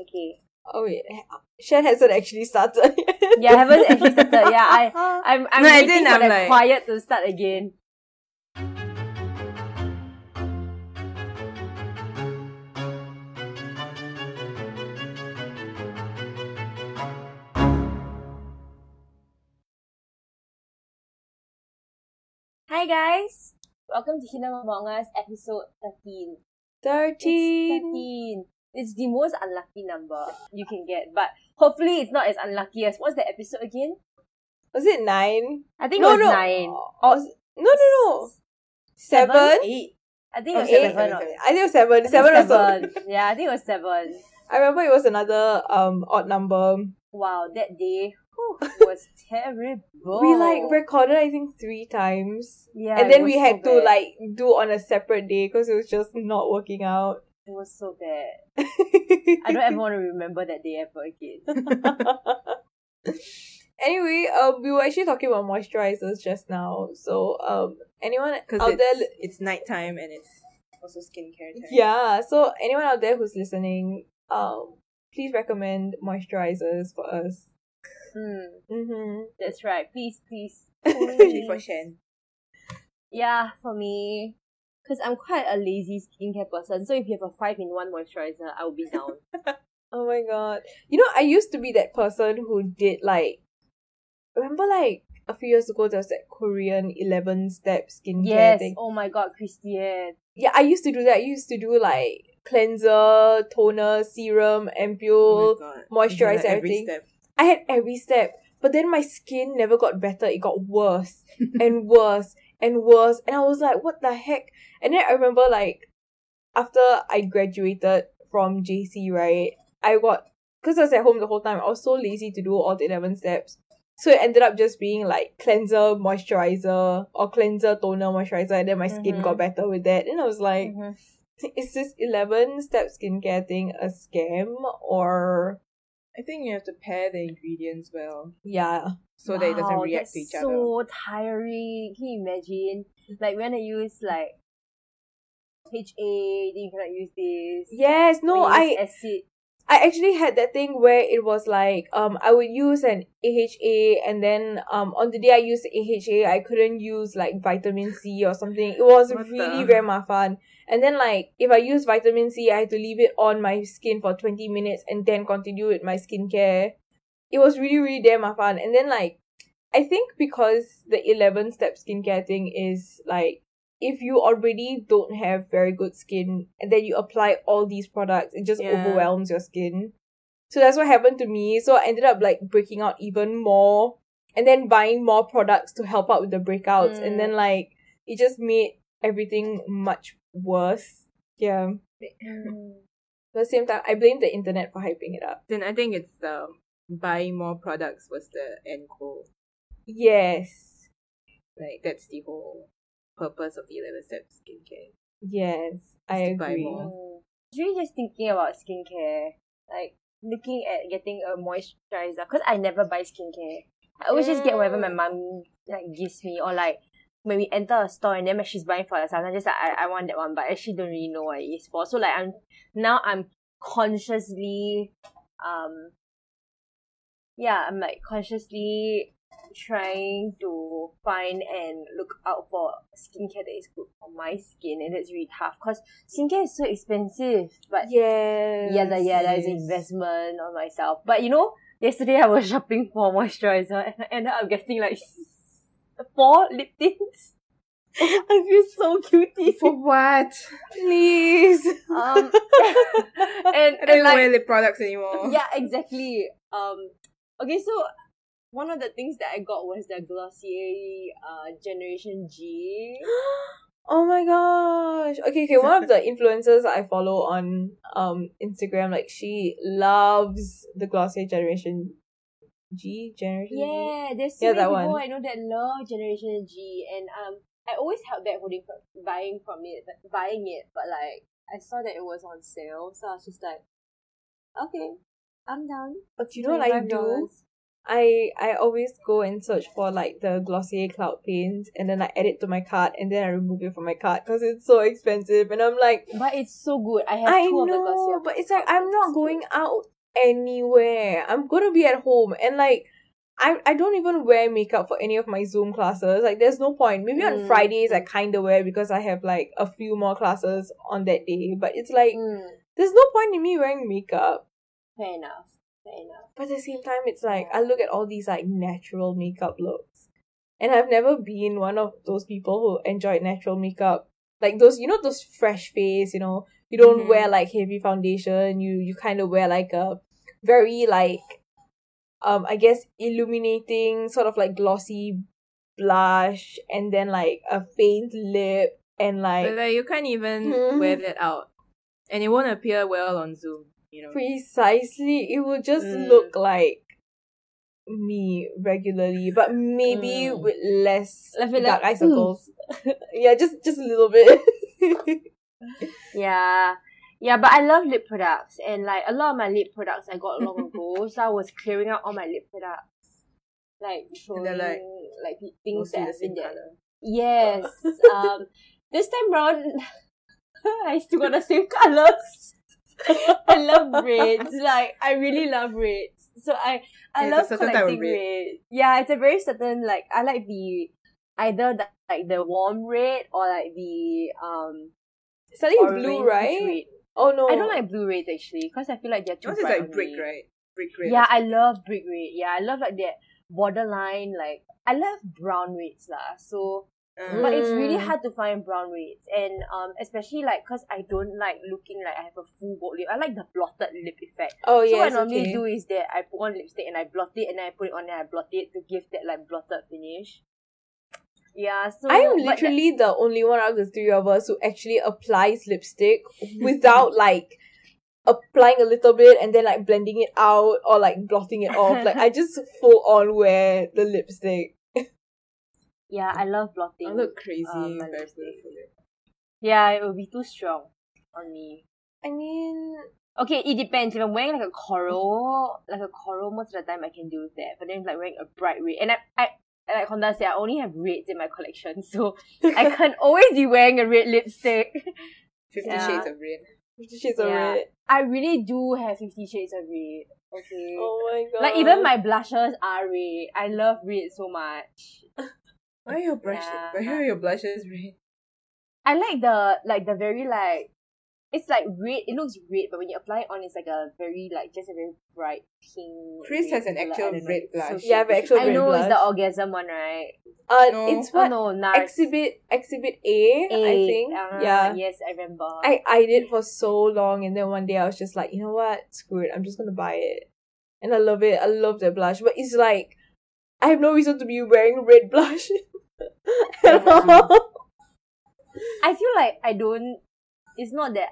Okay. Oh wait, Shan hasn't actually started. yet. Yeah, I haven't actually started. Yeah, I I'm I'm No, I waiting didn't, for I'm the like- quiet to start again. Hi guys! Welcome to Kingdom Among Us episode 13. It's Thirteen. 13. It's the most unlucky number you can get, but hopefully it's not as unlucky as what's the episode again? Was it nine? I think no, it was no. nine. Oh, was no, no, no. Seven? Seven. Eight. I think it Oh, was eight? seven. or- I think it was seven. I think Seven, or seven. so. yeah, I think it was seven. I remember it was another um odd number. Wow, that day whew, was terrible. We like recorded I think three times. yeah, and then was we so had to bad. like do on a separate day because it was just not working out. It was so bad. I don't ever want to remember that day ever again. anyway, um, we were actually talking about moisturizers just now. So, um, anyone out it's, there, it's nighttime and it's also skincare time. yeah. So, anyone out there who's listening, um, please recommend moisturizers for us. Hmm, Mm-hmm. that's right. Please, please. Especially for Shen. Yeah, for me. Because I'm quite a lazy skincare person. So if you have a 5 in 1 moisturizer, I will be down. Oh my god. You know, I used to be that person who did like, remember like a few years ago there was that Korean eleven step skincare yes. thing. Oh my god, Christian. Yeah, I used to do that. I used to do like cleanser, toner, serum, Oh ampule. my god. moisturize every everything. step. I had every step, but then my skin never got better. It got worse and worse and worse. And I was like, what the heck? And then I remember like after I graduated from JC, right? I got because I was at home the whole time. I was so lazy to do all the eleven steps. So it ended up just being like cleanser, moisturizer, or cleanser, toner, moisturizer, and then my skin Mhm. got better with that. And I was like, Mhm. is this eleven step skincare thing a scam or I think you have to pair the ingredients well yeah? So that it doesn't Wow, react to each so other. So tiring. Can you imagine? Like when I use like HA, then you cannot use this. Yes, no, When you use I acid. I actually had that thing where it was like um I would use an AHA and then um on the day I used AHA I couldn't use like vitamin C or something. It was What really the- very mafan. And then like if I use vitamin C I had to leave it on my skin for twenty minutes and then continue with my skincare. It was really, really damn mafan. And then like I think because the eleven step skincare thing is like if you already don't have very good skin and then you apply all these products, it just Yeah. overwhelms your skin. So that's what happened to me. So I ended up like breaking out even more and then buying more products to help out with the breakouts. Mm. And then like it just made everything much worse. Yeah. Mm. At the same time, I blame the internet for hyping it up. Then I think it's the buying more products was the end goal. Yes. Like that's the whole purpose of the eleven step skincare. Yes. I to buy agree. more. I was really just thinking about skincare. Like looking at getting a moisturizer. Because I never buy skincare. I always just get whatever my mom like gives me or like when we enter a store and then when she's buying for herself, I'm just like I, I want that one, but I actually don't really know what it is for. So like I'm now I'm consciously um yeah, I'm like consciously trying to find and look out for skincare that is good for my skin and that's really tough because skincare is so expensive. But Yes. yeah, the, yeah, that is an investment on myself. But you know, yesterday I was shopping for moisturizer and I ended up getting like four lip tints. I feel so cutie. For what? Please. Um, and, I don't and like, wear lip products anymore. yeah, exactly. Um, okay, so one of the things that I got was the Glossier uh, Generation G. Oh my gosh. Okay, okay. One of the influencers I follow on um Instagram, like she loves the Glossier Generation G Generation G. Yeah, there's so Yeah, many people one. I know that love Generation G, and um, I always held back holding from buying from it, buying it, but like I saw that it was on sale, so I was just like, okay, I'm down. But you know what I do? I I always go and search for like the Glossier Cloud Paints and then I add it to my cart and then I remove it from my cart because it's so expensive and I'm like But it's so good. I have I two of the know, Glossier but it's like I'm not going out anywhere. I'm gonna be at home and like I I don't even wear makeup for any of my Zoom classes. Like there's no point. Maybe on Mm. Fridays I kinda wear because I have like a few more classes on that day. But it's like Mm, there's no point in me wearing makeup. Fair enough. Fair enough. But at the same time it's like I look at all these like natural makeup looks. And I've never been one of those people who enjoyed natural makeup. Like those you know those fresh face, you know, you don't Mhm. wear like heavy foundation, you you kind of wear like a very like um I guess illuminating sort of like glossy blush and then like a faint lip and like But like you can't even Mhm. wear that out. And it won't appear well on Zoom, you know. precisely it will just Mm. look like me regularly but maybe Mm. with less Like, like, dark eye oof. circles yeah just just a little bit Yeah. Yeah, but I love lip products and like a lot of my lip products I got long ago, so I was clearing out all my lip products. Like showing like, like, things that the have been same there. color. Yes. um this time round I still got the same colors. I love reds. Like I really love reds. So I I it's love a certain type of collecting red. red. Yeah, it's a very certain like I like the either the, like the warm red or like the um slightly orange blue right red. oh no I don't like blue reds actually because I feel like they're too Yours is like brick, me. right? Brick red. Yeah, I love brick red. Yeah, I love like that borderline like I love brown reds lah. So Uh, but it's really Mm. hard to find brown reds and um especially like because I don't like looking like I have a full gold lip. I like the blotted lip effect. oh yeah. so what I normally okay. do is that I put on lipstick and I blot it and then I put it on and I blot it to give that like blotted finish. Yeah, so I'm but literally the only one out of the three of us who actually applies lipstick without like applying a little bit and then like blending it out or like blotting it off. Like I just full on wear the lipstick. Yeah, I love blotting. I look crazy um, if my I lipstick. put. Yeah, it will be too strong on me. I mean, Okay, it depends. If I'm wearing like a coral, like a coral, most of the time I can do with that. But then like wearing a bright red, and I, I like Honda said, I only have reds in my collection, so I can't always be wearing a red lipstick. Fifty Yeah. Shades of Red. Fifty Shades of Red. I really do have Fifty Shades of Red. Okay. Oh my god. Like even my blushes are red. I love red so much. Why are your brushes? Yeah. Why are your blushes red? I like the like the very like it's like red. It looks red, but when you apply it on, it's like a very like just a very bright pink. Chris has an actual I red It's so blush. Yeah, but actual I red know it's the orgasm one, right? Uh, No. it's Oh what no, NARS. exhibit exhibit A, I A, think. uh, yeah. Yes, I remember. I I did for so long, and then one day I was just like, you know what? Screw it. I'm just gonna buy it, and I love it. I love that blush, but it's like I have no reason to be wearing red blush at all. I feel like I don't. It's not that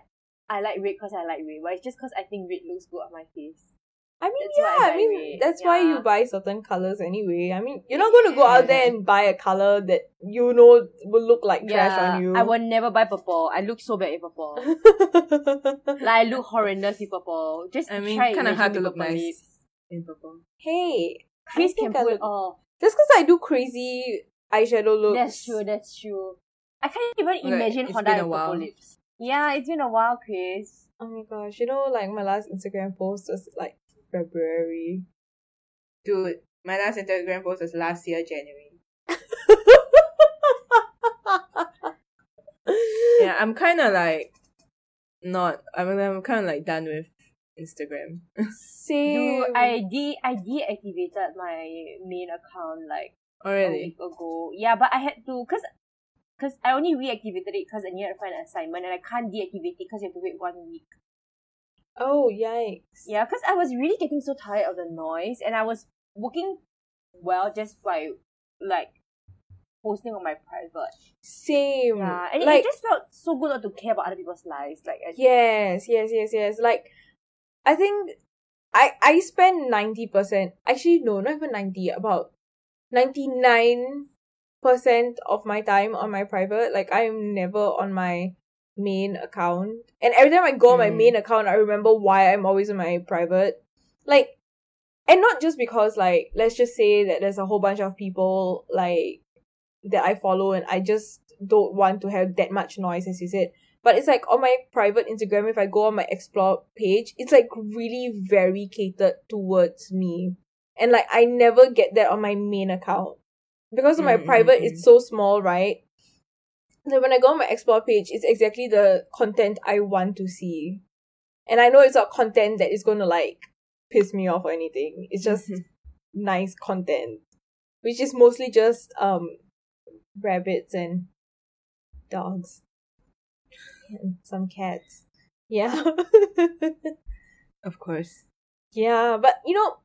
I like red because I like red, but it's just because I think red looks good on my face. I mean, That's why I yeah. I mean, red, that's why you buy certain colors anyway. I mean, you're not gonna go out there and buy a color that you know will look like trash yeah, on you. I will never buy purple. I look so bad in purple. like I look horrendous in purple. Just I mean, kind of hard to look purple nice in purple. hey, Chris can pull it off. just because I do crazy eyeshadow looks. That's true. That's true. I can't even Like, imagine Honda with purple lips. Yeah, it's been a while, Chris. Oh my gosh, you know, like my last Instagram post was like February. Dude, my last Instagram post was last year, January. Yeah, I'm kind of like not. I mean, I'm kind of like done with Instagram. Dude, I de I deactivated my main account like Oh, Already. Oh, week ago. Yeah, but I had to cause cause I only reactivated it because I needed to find an assignment and I can't deactivate it because you have to wait one week. Oh yikes! Yeah, because I was really getting so tired of the noise and I was working well just by like posting on my private. Same. Yeah, and it- like it just felt so good not to care about other people's lives. Like, I, yes, yes, yes, yes. Like I think I I spend ninety percent. Actually, no, not even ninety. About ninety nine percent of my time on my private. Like I am never on my main account. And every time I go on my Mm. main account, I remember why I'm always on my private. Like and not just because like let's just say that there's a whole bunch of people like that I follow and I just don't want to have that much noise as you said. But it's like on my private Instagram, if I go on my explore page, it's like really very catered towards me. And like I never get that on my main account. Because on my Mm, mm, private mm. it's so small, right? So when I go on my explore page, it's exactly the content I want to see. And I know it's not content that is gonna like piss me off or anything. It's just nice content. Which is mostly just um rabbits and dogs. And some cats. Yeah. Of course. yeah, but you know,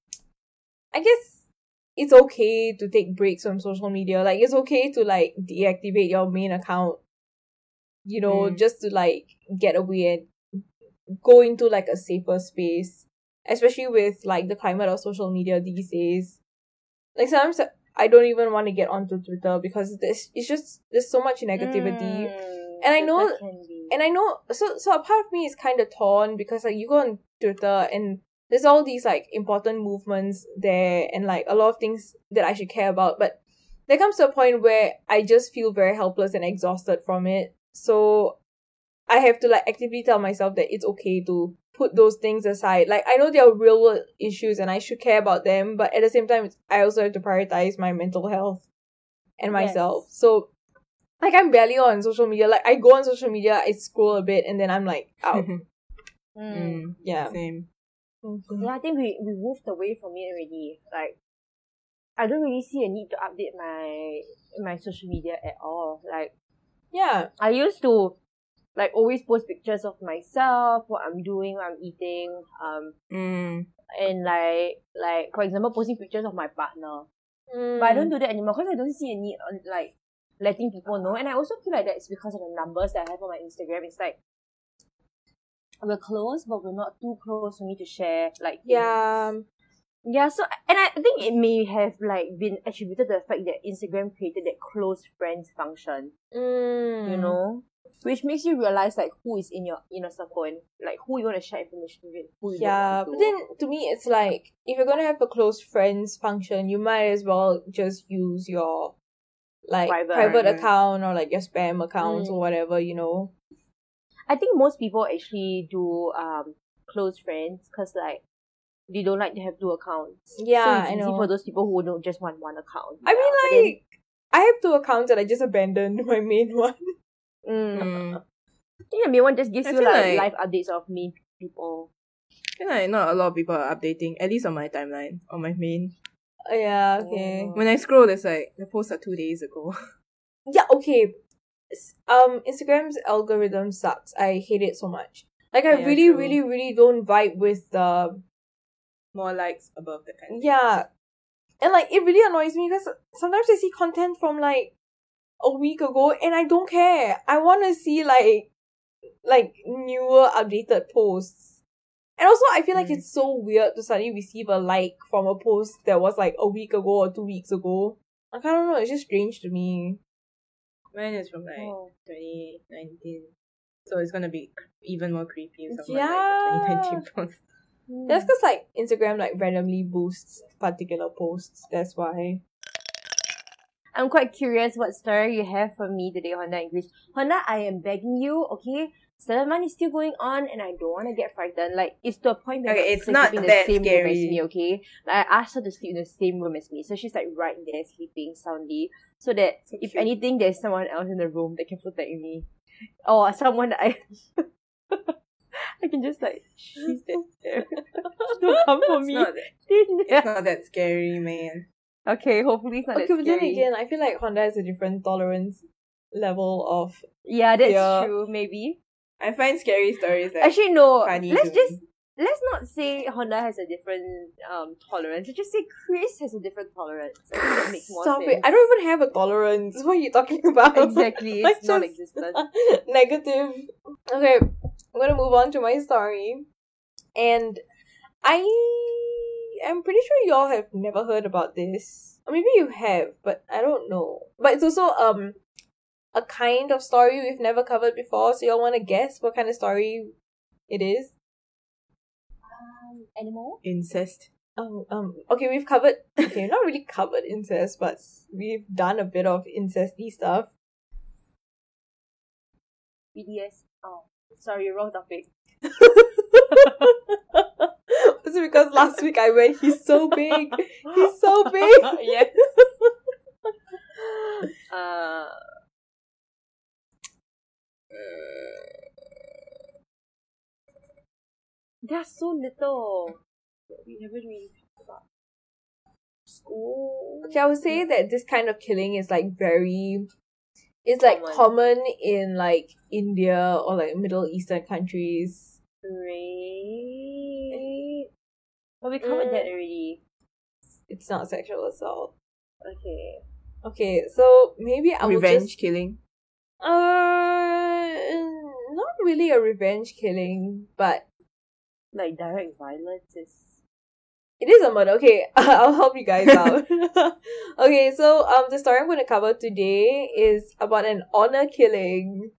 I guess it's okay to take breaks from social media. Like it's okay to like deactivate your main account. You know, Mm. just to like get away and go into like a safer space. Especially with like the climate of social media these days. Like sometimes I don't even want to get onto Twitter because there's it's just there's so much negativity. Mm, And I know- that can be. And I know so so a part of me is kinda torn because like you go on Twitter and there's all these like important movements there and like a lot of things that I should care about, but there comes to a point where I just feel very helpless and exhausted from it. So I have to like actively tell myself that it's okay to put those things aside. Like I know they are real world issues and I should care about them, but at the same time I also have to prioritize my mental health and Yes. myself. So like I'm barely on social media. Like I go on social media, I scroll a bit and then I'm like out. Mm. Mm, yeah. Same. Yeah, I think we, we moved away from it already. Like, I don't really see a need to update my my social media at all. Like, Yeah. I used to like always post pictures of myself, what I'm doing, what I'm eating, um, Mm. and like like for example, posting pictures of my partner. Mm. But I don't do that anymore because I don't see a need on like letting people know. And I also feel like that's because of the numbers that I have on my Instagram. It's like we're close, but we're not too close for me to share like things. Yeah. Yeah, so and I think it may have like been attributed to the fact that Instagram created that close friends function, Mm. you know, which makes you realize like who is in your inner circle and like who you want to share information with, Yeah, but then to me it's like if you're gonna have a close friends function, you might as well just use your like Private. private, Private. account or like your spam accounts Mm. or whatever, you know. I think most people actually do um close friends because like they don't like to have two accounts. Yeah, so it's I easy know. for those people who don't just want one account. I Yeah, mean but then- like I have two accounts and I just abandoned my main one. Mm. Mm. I think the main one just gives I you like, like- live updates of main people. I feel like not a lot of people are updating, at least on my timeline, on my main. Uh, yeah, okay. Oh. When I scroll, it's like the posts are two days ago. Yeah, okay. Um, Instagram's algorithm sucks. I hate it so much. Like I Yeah, really, true. really, really don't vibe with the More likes above the kind. yeah, and like it really annoys me because sometimes I see content from like a week ago and I don't care. I want to see like like newer, updated posts. And also, I feel like Mm. it's so weird to suddenly receive a like from a post that was like a week ago or two weeks ago. Like, I don't know. It's just strange to me. Mine is from like Oh. 2019. So it's gonna be cr- even more creepy if someone Yeah. like 2019 post. Hmm. That's because like Instagram like randomly boosts particular posts. That's why. I'm quite curious what story you have for me today, Honda and Grace. Honda, I am begging you, okay? Salaman is still going on and I don't want to get frightened. Like, it's to a point where Okay, it's not in that the same room as me, okay? Like, I asked her to sleep in the same room as me. So she's like right there sleeping soundly. So that So if anything, there's someone else in the room that can protect me. Or someone that I... I can just like, she's there. Don't come for It's me. not, that, it's not that scary, man. Okay, hopefully it's not Okay, but then again, I feel like Honda has a different tolerance level of. yeah, that's Yeah. true, maybe. I find scary stories like Actually, no. funny Let's just me. let's not say Honda has a different um tolerance. Let's just say Chris has a different tolerance. I think that makes more Stop sense. it! I don't even have a tolerance. What are you talking about? exactly. It's just- non-existent. Negative. Okay, I'm gonna move on to my story, and I am pretty sure y'all have never heard about this, or maybe you have, but I don't know. But it's also um a kind of story we've never covered before. So y'all want to guess what kind of story it is? Um, animal. incest. um, um, okay, we've covered, okay, not really covered incest, but we've done a bit of incesty stuff. BDS. Oh, sorry, wrong topic. Was it because last week I went, he's so big, he's so big. yes. Uh, there's so little that we haven't really talked about. School. Okay, I would say that this kind of killing is like very, it's like Common. common in like India or like Middle Eastern countries. Right. But we covered that Mm. already. It's not sexual assault. Okay. Okay, so maybe I will Revenge just killing. uh not really a revenge killing, but Like direct violence is. it is a murder. Okay, I'll help you guys out. okay, so um the story I'm gonna cover today is about an honor killing.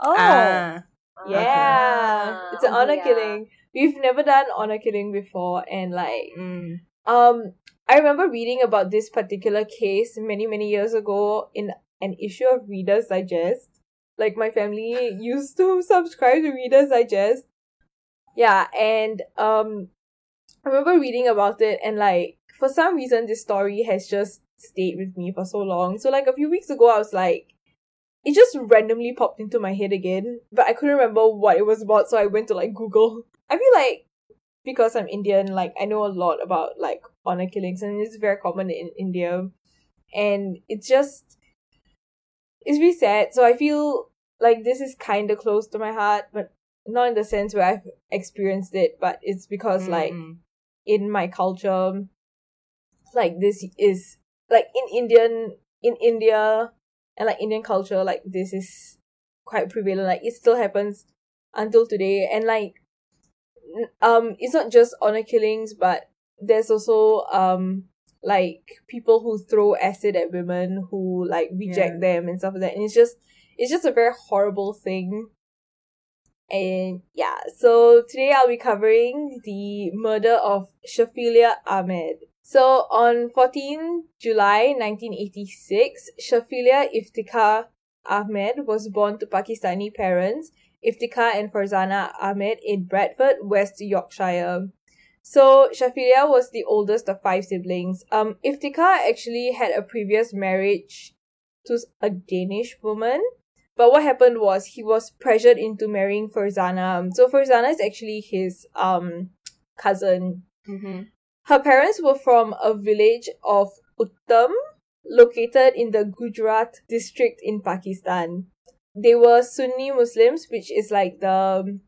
Oh! Ah. Yeah, Ah, it's an honor yeah. killing. We've never done honor killing before, and like Mm. um, I remember reading about this particular case many many years ago in an issue of Reader's Digest. Like my family used to subscribe to Reader's Digest. Yeah, and um, I remember reading about it, and like for some reason, this story has just stayed with me for so long. So like a few weeks ago, I was like, it just randomly popped into my head again, but I couldn't remember what it was about, so I went to like Google. I feel like because I'm Indian, like I know a lot about like honor killings, and it's very common in India, and it's just it's really sad. So I feel like this is kind of close to my heart, but not in the sense where I've experienced it, but it's because like Mm-mm. in my culture, like this is like in Indian in India and like Indian culture, like this is quite prevalent. Like it still happens until today, and like um, it's not just honor killings, but there's also um like people who throw acid at women who like reject them and stuff like that, and it's just it's just a very horrible thing. And yeah, so today I'll be covering the murder of Shafilea Ahmed. So on 14 July 1986, Shafilea Iftikhar Ahmed was born to Pakistani parents, Iftikhar and Farzana Ahmed in Bradford, West Yorkshire. So Shafilea was the oldest of five siblings. Um, Iftikhar actually had a previous marriage to a Danish woman. But what happened was he was pressured into marrying Farzana. So Farzana is actually his um cousin. Mhm. Her parents were from a village of Uttam, located in the Gujrat district in Pakistan. They were Sunni Muslims, which is like the,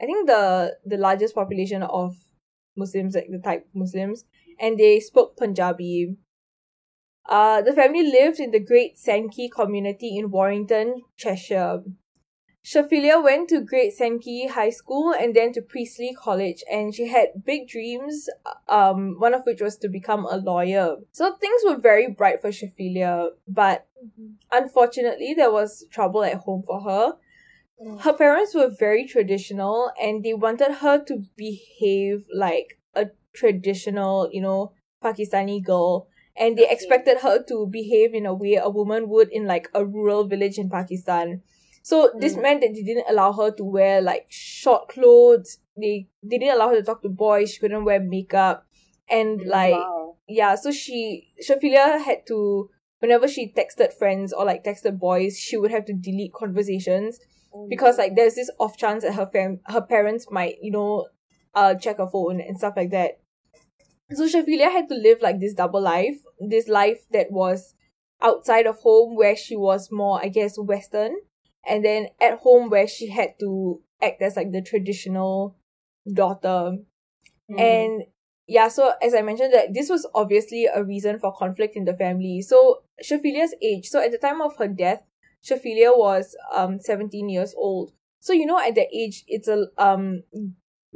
I think the the largest population of Muslims, like the type of Muslims, and they spoke Punjabi. Uh, the family lived in the Great Sankey community in Warrington, Cheshire. Shafilea went to Great Sankey High School and then to Priestley College, and she had big dreams. Um, one of which was to become a lawyer. So things were very bright for Shafilea, but unfortunately, there was trouble at home for her. Her parents were very traditional, and they wanted her to behave like a traditional, you know, Pakistani girl. And they Okay. expected her to behave in a way a woman would in like a rural village in Pakistan. So this Mm. meant that they didn't allow her to wear like short clothes. They they didn't allow her to talk to boys. She couldn't wear makeup, and like wow. yeah. So she Shafilea had to whenever she texted friends or like texted boys, she would have to delete conversations because like there's this off chance that her fam her parents might you know uh check her phone and stuff like that. So Shafilea had to live like this double life, this life that was outside of home where she was more I guess western and then at home where she had to act as like the traditional daughter Mm. and yeah, so as I mentioned that this was obviously a reason for conflict in the family. So Shafilea's age, so at the time of her death, Shafilea was um 17 years old. So you know at that age it's a um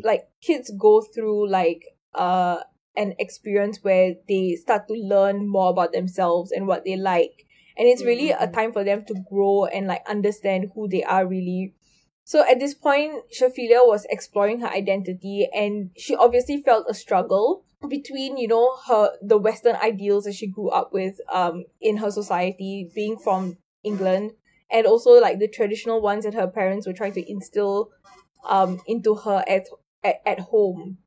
like kids go through like uh an experience where they start to learn more about themselves and what they like. And it's really a Mhm. time for them to grow and like understand who they are really. So at this point, Shafilea was exploring her identity and she obviously felt a struggle between you know her the western ideals that she grew up with um in her society being from england and also like the traditional ones that her parents were trying to instill um into her at at, at home.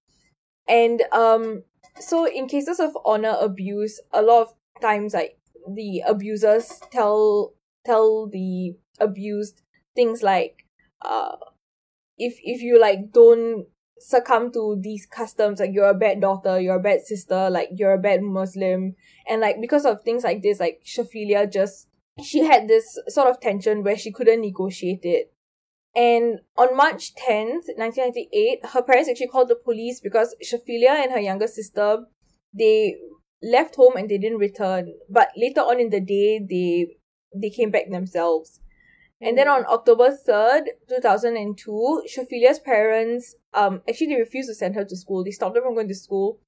And um so in cases of honor abuse a lot of times like the abusers tell tell the abused things like uh if if you like don't succumb to these customs like you're a bad daughter you're a bad sister like you're a bad muslim. And like because of things like this like shafilea just she had this sort of tension where she couldn't negotiate it and on March 10th, 1998, her parents actually called the police because Shafilea and her younger sister, they left home and they didn't return. But later on in the day, they they came back themselves. And then on October 3rd, 2002, Shafilea's parents, um, actually they refused to send her to school. They stopped her from going to school.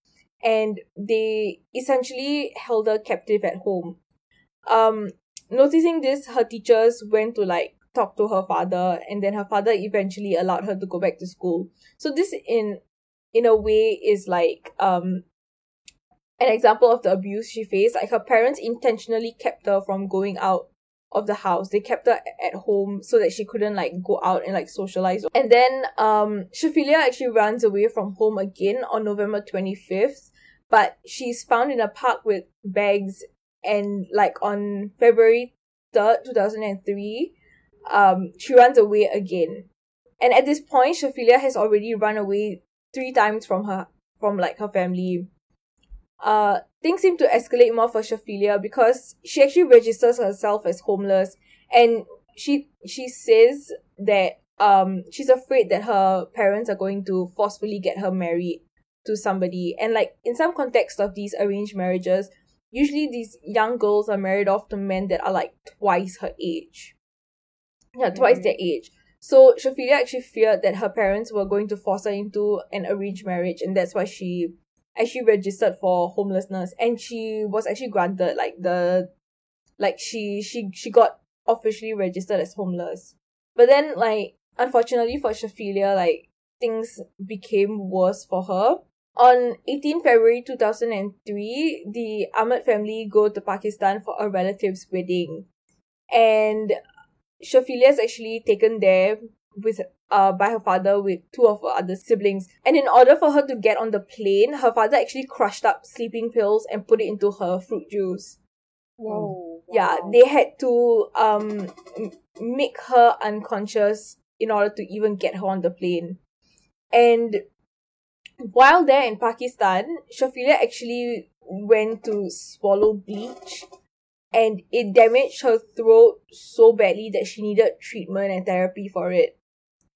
And they essentially held her captive at home. Um, noticing this, her teachers went to like talk to her father and then her father eventually allowed her to go back to school. So this in in a way is like um an example of the abuse she faced. Like her parents intentionally kept her from going out of the house. They kept her at home so that she couldn't like go out and like socialize. And then um Shafilea actually runs away from home again on November 25th, but she's found in a park with bags and like on February 3rd, 2003, um she runs away again. And at this point Shafilea has already run away three times from her from like her family. Uh things seem to escalate more for Shafilea because she actually registers herself as homeless and she she says that um she's afraid that her parents are going to forcefully get her married to somebody and like in some context of these arranged marriages usually these young girls are married off to men that are like twice her age. Yeah twice Mhm. their age. So Shafilea actually feared that her parents were going to force her into an arranged marriage and that's why she actually registered for homelessness. And she was actually granted like the like she she she got officially registered as homeless. But then like unfortunately for Shafilea like things became worse for her on 18 February 2003 the Ahmed family go to Pakistan for a relative's wedding and Shafilea is actually taken there with uh by her father with two of her other siblings. And in order for her to get on the plane, her father actually crushed up sleeping pills and put it into her fruit juice. Whoa. Yeah, wow. they had to um make her unconscious in order to even get her on the plane. And while there in Pakistan, Shafilea actually went to swallow bleach and it damaged her throat so badly that she needed treatment and therapy for it.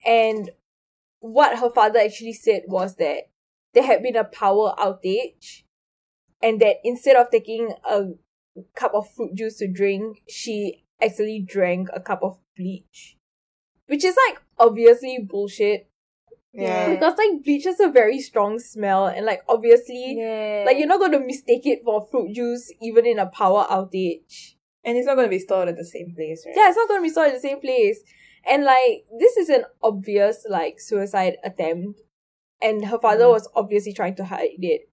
And what her father actually said was that there had been a power outage and that instead of taking a cup of fruit juice to drink, she actually drank a cup of bleach. Which is like obviously bullshit Yeah. because like bleach has a very strong smell and like obviously Yeah. like you're not going to mistake it for fruit juice even in a power outage. And it's not going to be stored at the same place, right? Yeah, it's not going to be stored in the same place. And like this is an obvious like suicide attempt and her father Mhm. was obviously trying to hide it.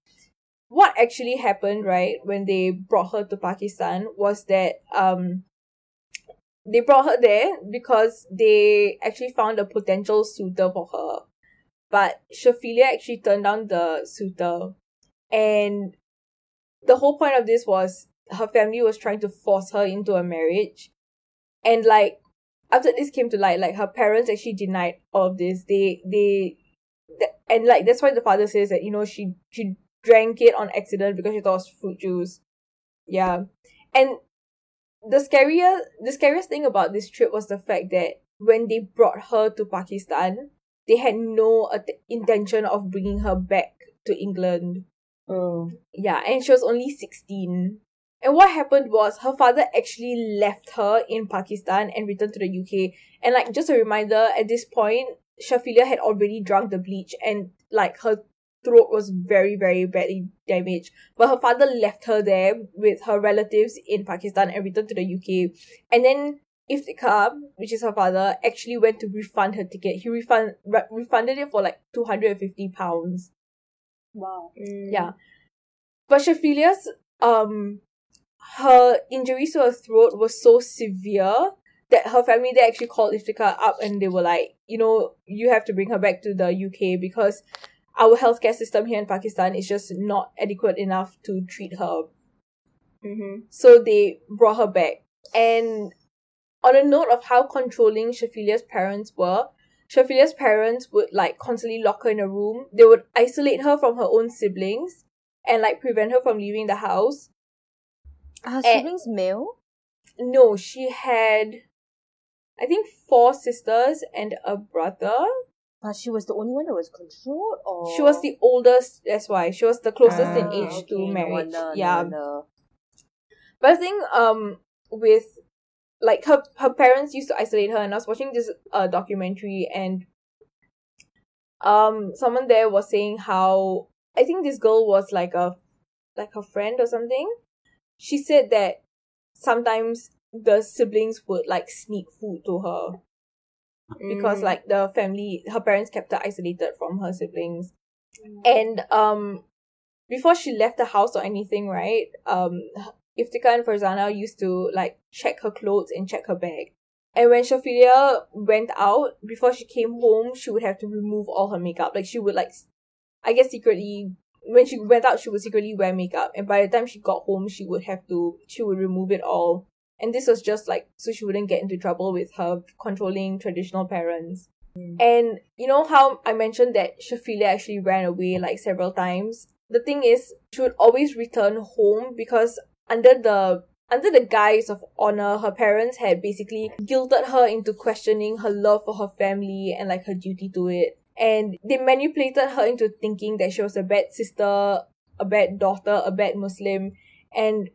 What actually happened, right, when they brought her to Pakistan was that um they brought her there because they actually found a potential suitor for her. But Shafilea actually turned down the suitor. And the whole point of this was her family was trying to force her into a marriage. And like after this came to light, like her parents actually denied all of this. They they th- and like that's why the father says that, you know, she she drank it on accident because she thought it was fruit juice. Yeah. And the scarier the scariest thing about this trip was the fact that when they brought her to Pakistan, they had no uh, at- intention of bringing her back to England. Oh. Yeah, and she was only 16. And what happened was her father actually left her in Pakistan and returned to the UK. And like just a reminder, at this point, Shafilea had already drunk the bleach and like her throat was very, very badly damaged. But her father left her there with her relatives in Pakistan and returned to the UK. And then Iftikhar, which is her father, actually went to refund her ticket. He refund re- refunded it for like two hundred and fifty pounds. Wow. Yeah. But Shafilea's um her injuries to her throat was so severe that her family they actually called Iftikhar up and they were like, you know, you have to bring her back to the UK because our healthcare system here in Pakistan is just not adequate enough to treat her. Mm-hmm. So they brought her back. And on a note of how controlling Shafilea's parents were, Shafilea's parents would like constantly lock her in a room. They would isolate her from her own siblings and like prevent her from leaving the house. Her Eh. siblings male? No, she had I think four sisters and a brother. But she was the only one that was controlled or She was the oldest, that's why. She was the closest in Ah, age okay, to no marriage. wonder, yeah. wonder. But I think um with like her her parents used to isolate her and I was watching this uh documentary and um someone there was saying how I think this girl was like a like a friend or something. She said that sometimes the siblings would like sneak food to her because Mm. like the family her parents kept her isolated from her siblings and um before she left the house or anything right um iftikhar and farzana used to like check her clothes and check her bag. And when shafilea went out before she came home she would have to remove all her makeup. Like she would like I guess secretly when she went out she would secretly wear makeup. And by the time she got home she would have to she would remove it all. And this was just like so she wouldn't get into trouble with her controlling traditional parents. Mm. And you know how I mentioned that Shafilea actually ran away like several times? The thing is, she would always return home because under the under the guise of honor, her parents had basically guilted her into questioning her love for her family and like her duty to it. And they manipulated her into thinking that she was a bad sister, a bad daughter, a bad Muslim. And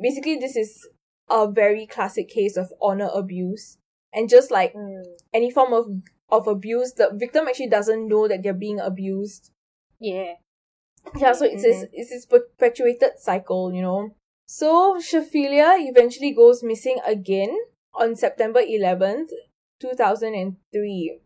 basically this is a very classic case of honor abuse. And just like Mm. any form of of abuse, the victim actually doesn't know that they're being abused. Yeah. Yeah, so it's this it's this perpetuated cycle, you know. So Shafilea eventually goes missing again on September eleventh, two thousand and three.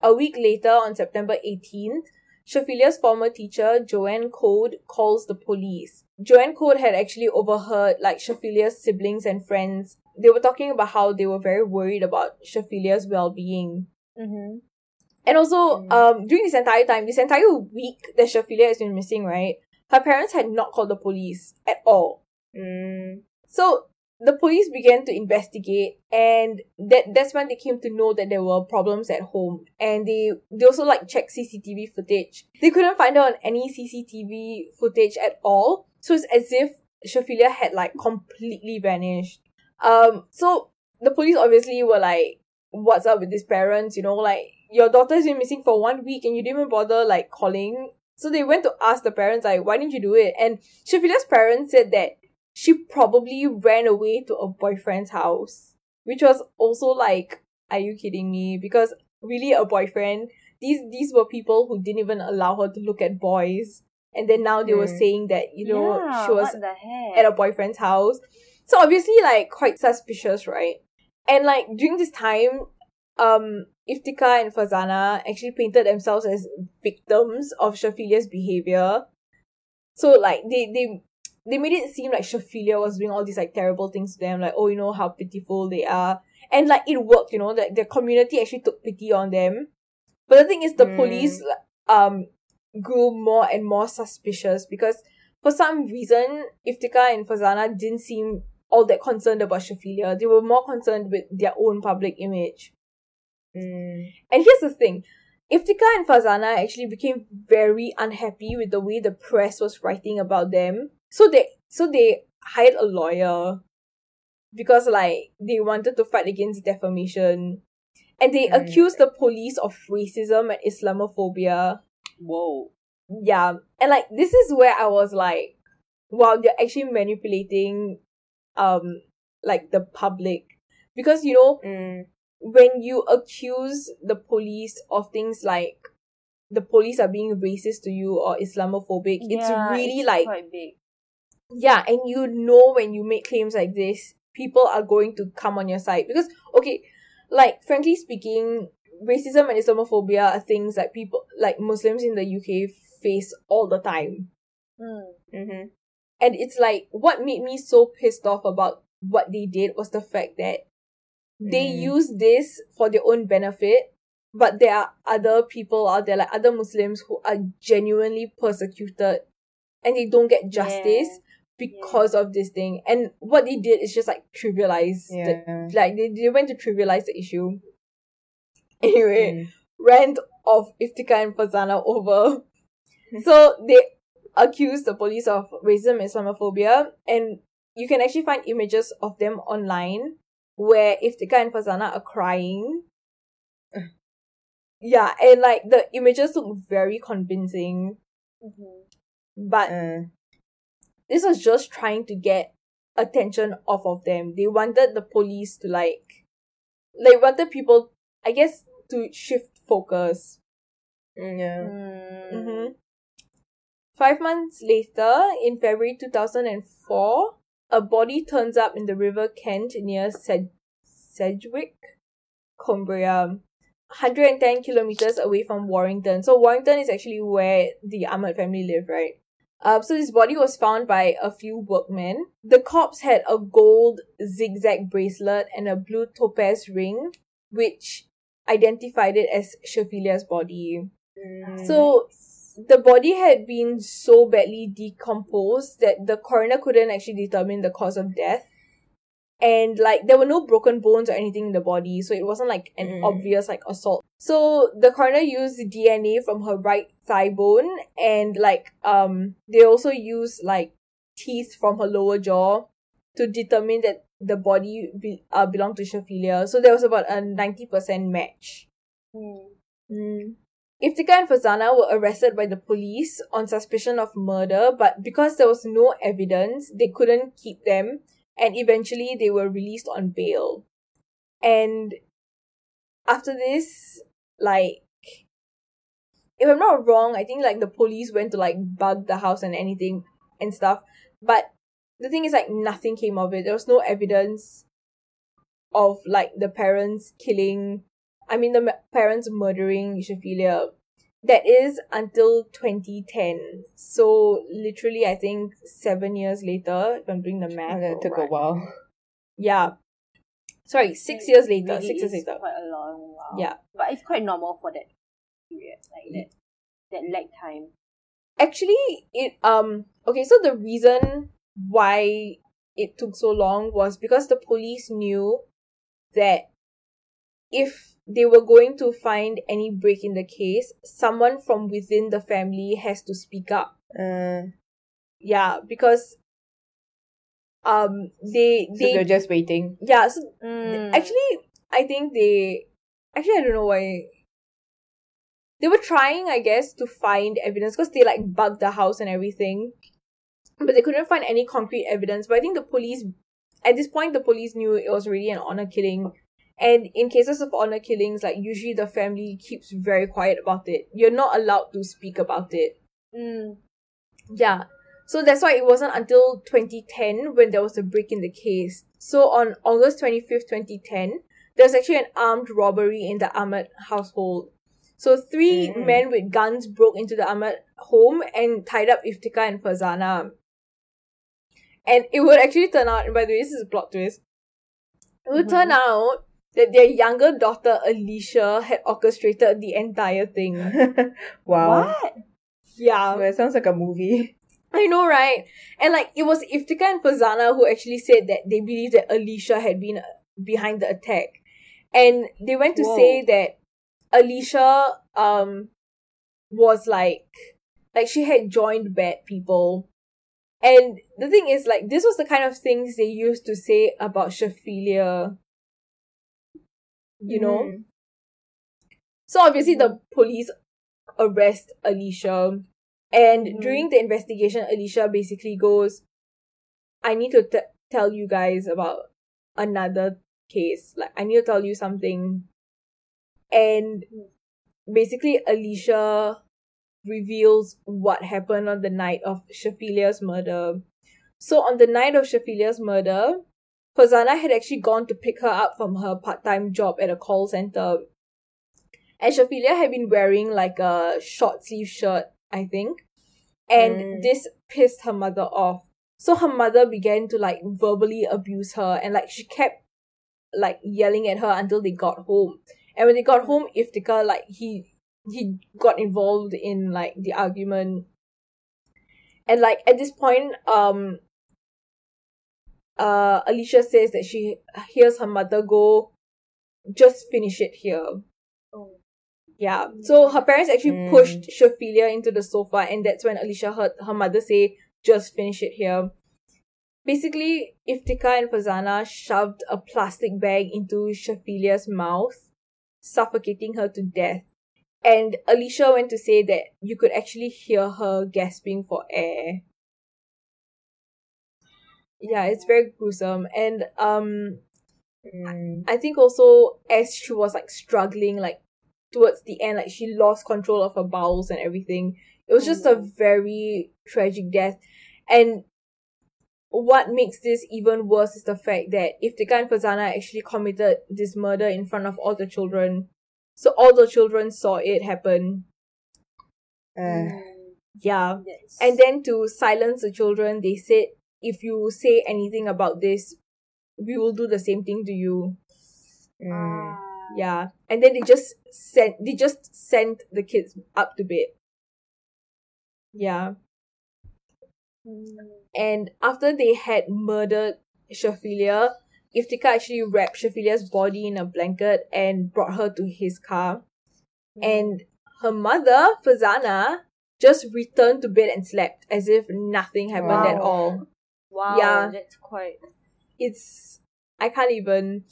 A week later, on September eighteenth, Shafilea's former teacher, Joanne Code, calls the police. Joanne Code had actually overheard like Shafilea's siblings and friends. They were talking about how they were very worried about Shafilea's well-being. Mm-hmm. And also, Mm. um, during this entire time, this entire week that Shafilea has been missing, right? Her parents had not called the police at all. Mm. So the police began to investigate, and that that's when they came to know that there were problems at home. And they they also like checked CCTV footage. They couldn't find on any CCTV footage at all. So it's as if Shafilea had like completely vanished. Um, so the police obviously were like, "What's up with these parents? You know, like your daughter's been missing for one week and you didn't even bother like calling." So they went to ask the parents like, "Why didn't you do it?" And Shafilea's parents said that she probably ran away to a boyfriend's house, which was also like, "Are you kidding me?" Because really, a boyfriend. These these were people who didn't even allow her to look at boys, and then now they were Hmm. saying that you know yeah, she was what the heck? at a boyfriend's house. So obviously like quite suspicious, right? And like during this time, um Iftikhar and Farzana actually painted themselves as victims of Shafilea's behavior. So like they they they made it seem like Shafilea was doing all these like terrible things to them, like, oh you know how pitiful they are. And like it worked, you know, that the community actually took pity on them. But the thing is the Mm. police um grew more and more suspicious because for some reason, Iftikhar and Farzana didn't seem all that concerned about Shafilea. They were more concerned with their own public image. Mm. And here's the thing. Iftikhar and Farzana actually became very unhappy with the way the press was writing about them. So they so they hired a lawyer because like they wanted to fight against defamation. And they Mm. accused the police of racism and Islamophobia. Whoa. yeah and like this is where i was like wow they're actually manipulating um like the public because you know Mm. when you accuse the police of things like the police are being racist to you or islamophobic it's really it's like quite big. Yeah and you know when you make claims like this people are going to come on your side because okay like frankly speaking racism and islamophobia are things that people like muslims in the uk face all the time. Mm. Mm-hmm. And it's like what made me so pissed off about what they did was the fact that they Mm. use this for their own benefit, but there are other people out there, like other Muslims, who are genuinely persecuted and they don't get justice because of this thing. And what they did is just like trivialize the, like they, they went to trivialize the issue. Anyway, Mm. rant of Iftikhar and Farzana over. so they accused the police of racism and Islamophobia, and you can actually find images of them online where Iftikhar and Farzana are crying. yeah, and like the images look very convincing, Mhm. but Uh, this was just trying to get attention off of them. They wanted the police to like, like wanted people, I guess, to shift focus. mm, yeah. Mm. Mm-hmm. Five months later, in February 2004, a body turns up in the River Kent near Sed- Sedgwick, Cumbria, 110 kilometers away from Warrington. So Warrington is actually where the Ahmed family live, right? Uh, so this body was found by a few workmen. The corpse had a gold zigzag bracelet and a blue topaz ring, which identified it as Shafilea's body. Mm. So the body had been so badly decomposed that the coroner couldn't actually determine the cause of death. And like there were no broken bones or anything in the body, so it wasn't like an Mm. obvious like assault. So the coroner used DNA from her right thigh bone and like um they also used like teeth from her lower jaw to determine that the body be, uh, belonged to Shafilea. So there was about a ninety percent match. Mm. Mm. Iftikhar and Farzana were arrested by the police on suspicion of murder, but because there was no evidence, they couldn't keep them, and eventually they were released on bail. And after this, like, if I'm not wrong, I think like the police went to like bug the house and anything and stuff, but the thing is like nothing came of it. There was no evidence of like the parents killing I mean, the m- parents murdering Shafilea. That is until 2010. So, literally, I think seven years later, if I'm doing the math. that took a while. Yeah. Sorry, six years later. Really six years later. Quite a long while. Yeah. But it's quite normal for that period, like that that lag time. Actually, it, um, okay, so the reason why it took so long was because the police knew that if they were going to find any break in the case, someone from within the family has to speak up. Uh, Yeah, because um they so they they're just waiting. yeah, so Mm. actually I think they actually I don't know why they were trying, I guess, to find evidence because they like bugged the house and everything. But they couldn't find any concrete evidence. But I think the police at this point the police knew it was really an honor killing. And in cases of honor killings, like usually the family keeps very quiet about it. You're not allowed to speak about it. Mm. Yeah. So that's why it wasn't until 2010 when there was a break in the case. So on August 25th, 2010, there was actually an armed robbery in the Ahmed household. So three Mm. men with guns broke into the Ahmed home and tied up Iftikhar and Farzana. And it would actually turn out, and by the way, this is a plot twist. It would turn out that their younger daughter Alesha had orchestrated the entire thing. wow. What? Yeah. Well, it sounds like a movie. I know, right? And like it was Iftikhar and Farzana who actually said that they believe that Alesha had been uh, behind the attack, and they went to Whoa. say that Alesha um was like like she had joined bad people, and the thing is like this was the kind of things they used to say about Shafilea. You know, Mm. so obviously the police arrest Alesha. And Mhm. during the investigation, Alesha basically goes, I need to t- tell you guys about another case. Like, I need to tell you something. And basically, Alesha reveals what happened on the night of Shafilea's murder. So, on the night of Shafilea's murder, Farzana had actually gone to pick her up from her part time job at a call center. And Shafilea had been wearing like a short sleeve shirt I think. And Mm. this pissed her mother off. So her mother began to like verbally abuse her and like she kept like yelling at her until they got home. And when they got home, Iftikhar like he he got involved in like the argument. And like at this point, um uh Alesha says that she hears her mother go, just finish it here. Oh. Yeah. So her parents actually Mm. pushed Shafilea into the sofa, and that's when Alesha heard her mother say, just finish it here. Basically, Iftikhar and Farzana shoved a plastic bag into Shafilea's mouth, suffocating her to death. And Alesha went to say that you could actually hear her gasping for air. Yeah, it's very gruesome. And um Mm. I think also as she was like struggling, like towards the end, like she lost control of her bowels and everything. It was just a very tragic death. And what makes this even worse is the fact that if Iftikhar and Farzana actually committed this murder in front of all the children. So all the children saw it happen. Uh, Yeah. Yes. And then to silence the children, they said, if you say anything about this, we will do the same thing to you. mm. Ah. Yeah. And then they just sent they just sent the kids up to bed. Yeah. And after they had murdered Shafilea, Iftikhar actually wrapped Shafilea's body in a blanket and brought her to his car. Hmm. And her mother, Farzana, just returned to bed and slept as if nothing happened at all. Wow, Yeah. that's quite It's I can't even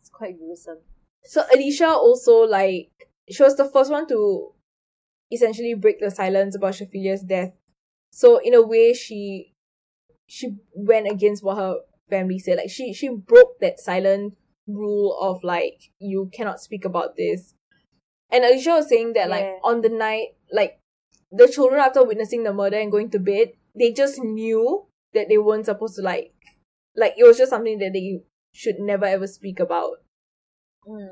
it's quite gruesome. So Alesha also like she was the first one to essentially break the silence about Shafilea's death. So in a way she she went against what her family said. Like she she broke that silent rule of like you cannot speak about this. And Alesha was saying that like on the night like the children after witnessing the murder and going to bed, they just knew that they weren't supposed to like like it was just something that they should never ever speak about. Mm.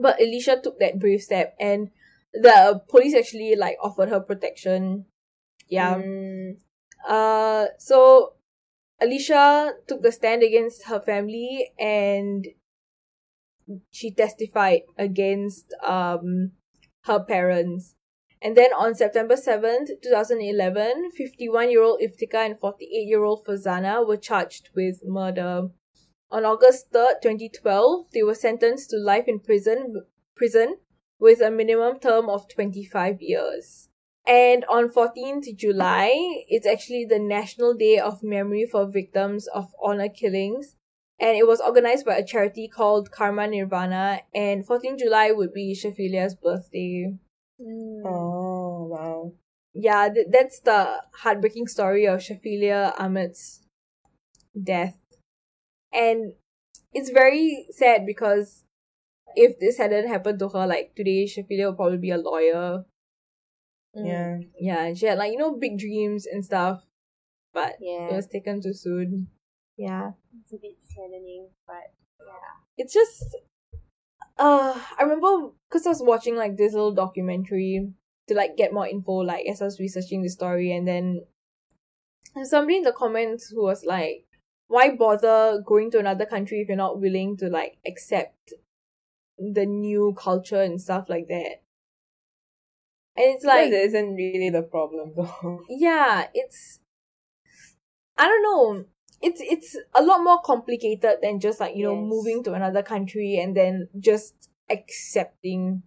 But Alesha took that brave step and the police actually like offered her protection. Yeah. Mm. Uh so Alesha took the stand against her family and she testified against um her parents. And then on September 7th, 2011, 51-year-old Iftikhar and 48-year-old Farzana were charged with murder. On August 3rd, 2012, they were sentenced to life in prison prison with a minimum term of 25 years. And on 14th July, it's actually the National Day of Memory for Victims of Honor Killings. And it was organized by a charity called Karma Nirvana. And 14th July would be Shafilea's birthday. Mm. Oh wow. Yeah, th- that's the heartbreaking story of Shafilea Ahmed's death. And it's very sad because if this hadn't happened to her, like today, Shafilea would probably be a lawyer. Mm. Yeah. Yeah, and she had like, you know, big dreams and stuff. But Yeah. it was taken too soon. Yeah. It's a bit saddening, but yeah. It's just uh I remember because I was watching like this little documentary to like get more info, like as I was researching the story and then somebody in the comments who was like, Why bother going to another country if you're not willing to like accept the new culture and stuff like that? And it's like that isn't really the problem though. yeah, it's I don't know. It's it's a lot more complicated than just like, you know, moving to another country and then just accepting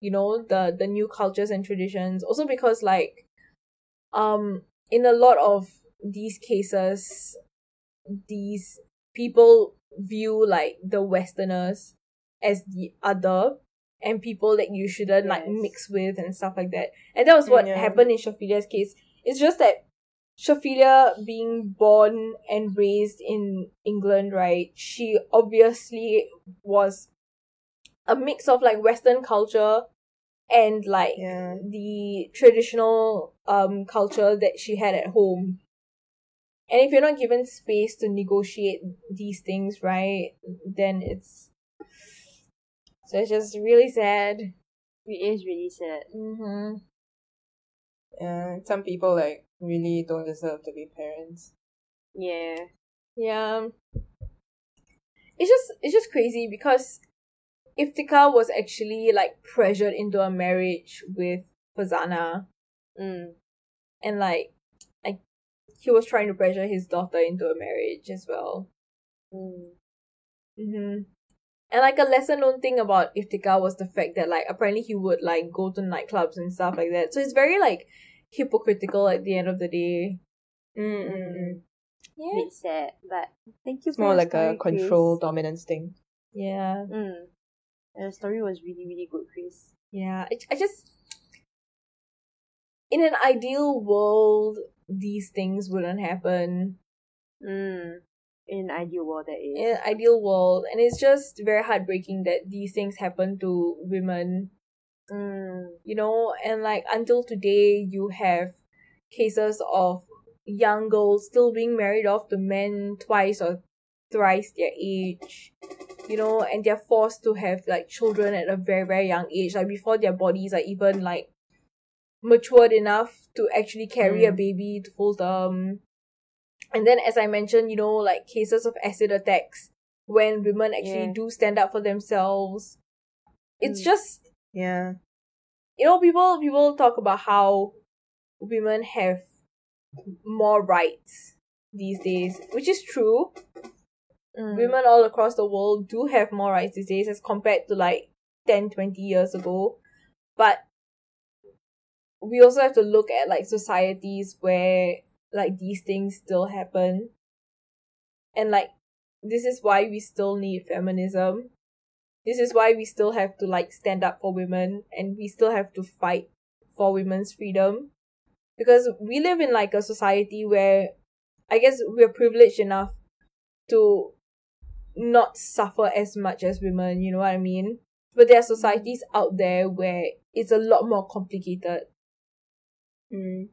you know, the the new cultures and traditions. Also because like um in a lot of these cases these people view like the westerners as the other and people that you shouldn't like mix with and stuff like that. And that was what Yeah. happened in Shafilea's case. It's just that Shafilea being born and raised in England, right? She obviously was a mix of like Western culture and like Yeah. the traditional um culture that she had at home. And if you're not given space to negotiate these things, right, then it's so it's just really sad. It is really sad. Mm-hmm. Yeah, some people like really don't deserve to be parents. Yeah. Yeah. It's just it's just crazy because Iftikhar was actually like pressured into a marriage with Farzana Mm. and like like he was trying to pressure his daughter into a marriage as well. Mm. Mm-hmm. And like a lesser known thing about Iftikhar was the fact that like apparently he would like go to nightclubs and stuff like that. So it's very like hypocritical at the end of the day. Mm-mm. Yeah. Bit sad, but thank you It's for more like a story, Chris. control dominance thing. Yeah. Mm. And the story was really, really good, Chris. Yeah. I, I just in an ideal world these things wouldn't happen. Mm. In an ideal world, that is. In ideal world. And it's just very heartbreaking that these things happen to women Mm. you know, and like until today, you have cases of young girls still being married off to men twice or thrice their age, you know, and they're forced to have like children at a very, very young age, like before their bodies are even like matured enough to actually carry a Mm. baby to full term. And then, as I mentioned, you know, like cases of acid attacks when women actually Yeah. do stand up for themselves. It's Mm. just Yeah. you know people people talk about how women have more rights these days which is true Mm. women all across the world do have more rights these days as compared to like 10 20 years ago but we also have to look at like societies where like these things still happen. And like this is why we still need feminism. This is why we still have to like stand up for women and we still have to fight for women's freedom. Because we live in like a society where i guess we're privileged enough to not suffer as much as women you know what i mean? But there are societies out there where it's a lot more complicated. Mm.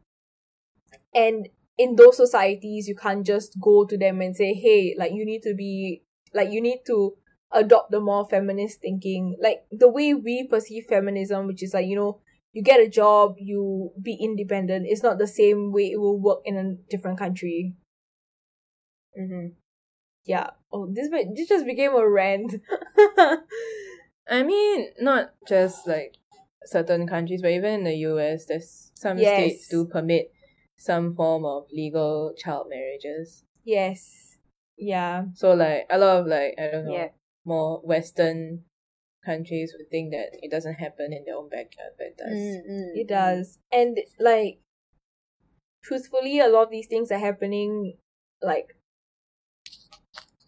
and in those societies you can't just go to them and say hey like you need to be like you need to adopt the more feminist thinking like the way we perceive feminism which is like you know you get a job you be independent it's not the same way it will work in a different country Mm-hmm. yeah oh this be- this just became a rant I mean, not just like certain countries, but even in the US, there's some Yes. states do permit some form of legal child marriages. yes yeah So like a lot of like I don't know Yeah. more Western countries would think that it doesn't happen in their own backyard, but it does. Mm, mm, It mm. does. And like truthfully a lot of these things are happening like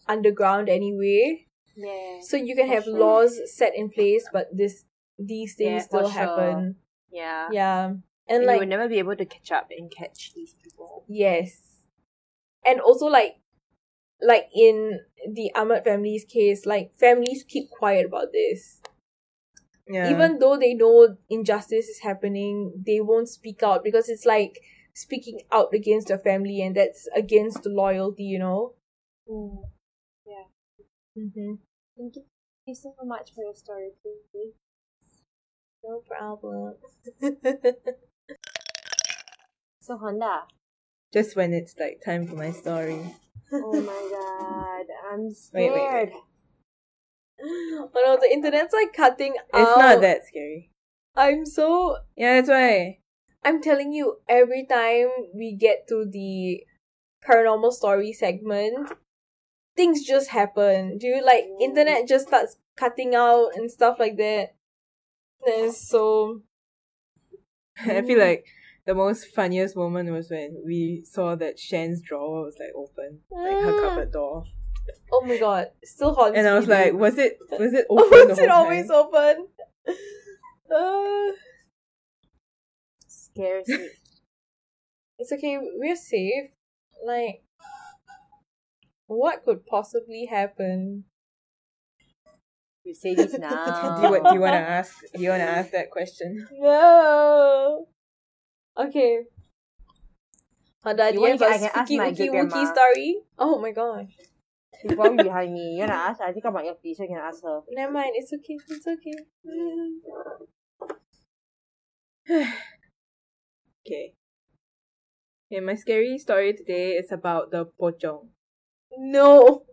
underground anyway. Yeah. So you can have sure. laws set in place but this these things Yeah, still for sure. happen. Yeah. Yeah. And And you like will never be able to catch up and catch these people. yes. And also like like in the Ahmed family's case, like families keep quiet about this. Yeah. even though they know injustice is happening, they won't speak out because it's like speaking out against their family and that's against the loyalty, you know? Mm. Mm-hmm. Thank you. Thank you so much for your story, Chris. No problem. So Honda. just when it's like time for my story. Oh my god. I'm Wait, scared. wait, wait. oh no, the internet's like cutting It's out. It's not that scary. I'm so. Yeah, that's why. I'm telling you, every time we get to the paranormal story segment, things just happen. Do you like internet just starts cutting out and stuff like that? That is so. I feel like the most funniest moment was when we saw that Shen's drawer was like open, like her Mm. cupboard door, Oh my god, still haunts and I was like, was it was it open the was whole it always time? open? Uh, Scares me. it's okay, we're safe. Like, what could possibly happen? You say this now. do you, do you want to ask? Do you want to ask that question? No. Okay. Hold on, You do you want have I a can ask spooky my wookie wookie story? Oh my gosh. She's probably behind me. You wanna ask? I think I might have to, so you can ask her. Never mind, it's okay, it's okay. Okay. Okay, my scary story today is about the pocong. No,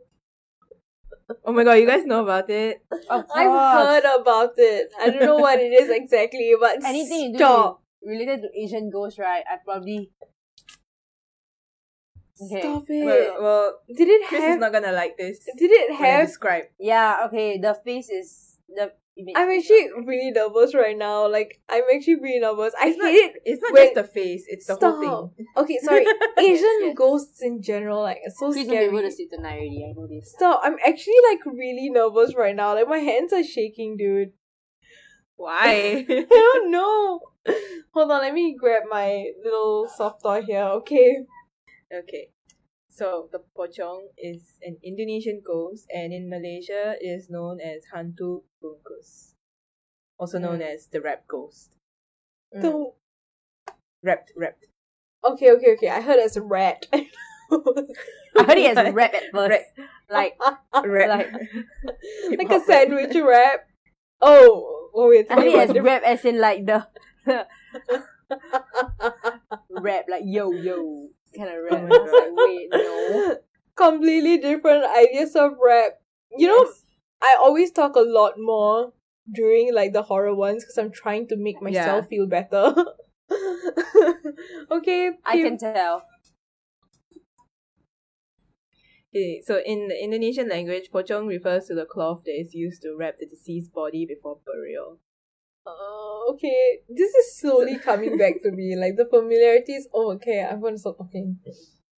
Oh my god, you guys know about it? Of I've heard about it. I don't know what it is exactly, but anything you do stop. Related to Asian ghosts, right? I probably okay. Stop it. Well, well did it Chris have? is not gonna like this. did it have? describe. Yeah, okay. The face is the. I'm actually really nervous right now. Like I'm actually really nervous. I It's hate not- it. It's not When- just the face, it's the whole Stop. thing. Okay, sorry. Asian yes. ghosts in general, like it's so Please don't be able to sleep tonight already. I know this. Stop. I'm actually like really nervous right now. Like my hands are shaking, dude. Why? I don't know. Hold on, let me grab my little soft toy here. Okay. okay. So the pocong is an Indonesian ghost and in Malaysia it is known as hantu bungkus. Also known Mm. as the rap ghost. Mm. Don't. Wrapped, wrapped. Okay, okay, okay. I heard it's a rat. I heard it as rap at first. Rap. Like, Rap. like, like a sandwich wrap. Oh, oh wait. I heard it as wait. rap as in like the, rap, like yo yo kind of rap. Oh I was like, wait, no. Completely different ideas of rap. You know, I always talk a lot more during like the horror ones because I'm trying to make myself Yeah. feel better. okay. I keep- can tell. Okay, so in the Indonesian language, pocong refers to the cloth that is used to wrap the deceased body before burial. Uh, okay, this is slowly coming back to me. Like the familiarities. Oh, okay. I'm gonna stop talking.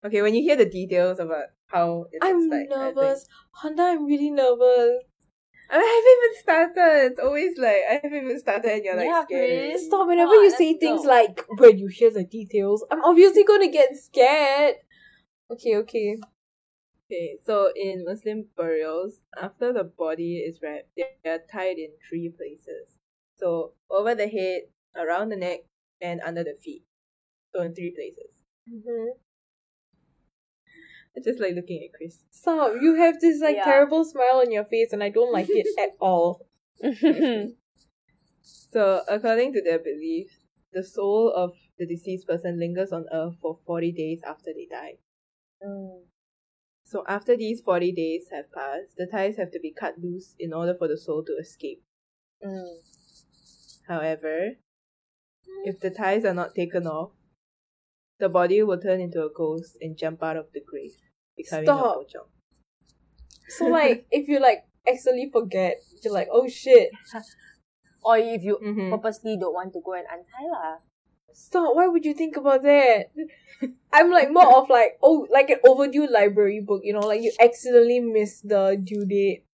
Okay, when you hear the details about how it I'm looks like, I think- nervous, Honda. I'm really nervous. I haven't even started. It's always like I haven't even started, and you're like Yeah, scared. Chris. Stop. Whenever Come on, you say let's things go. like when you hear the details, I'm obviously gonna get scared. Okay, okay. Okay, so in Muslim burials, after the body is wrapped, they are tied in three places. So over the head, around the neck, and under the feet. So in three places. hmm I just like looking at Chris. Stop. You have this like Yeah. terrible smile on your face, and I don't like it at all. So according to their belief, the soul of the deceased person lingers on earth for 40 days after they die. Mm. So after these 40 days have passed, the ties have to be cut loose in order for the soul to escape. Mm. However, if the ties are not taken off, the body will turn into a ghost and jump out of the grave, becoming Stop. a pocong. So like, if you like accidentally forget, you're like, oh shit. Or if you Mhm. purposely don't want to go and untie lah. Stop. Why would you think about that? I'm like more of like, oh, like an overdue library book. You know, like you accidentally miss the due date,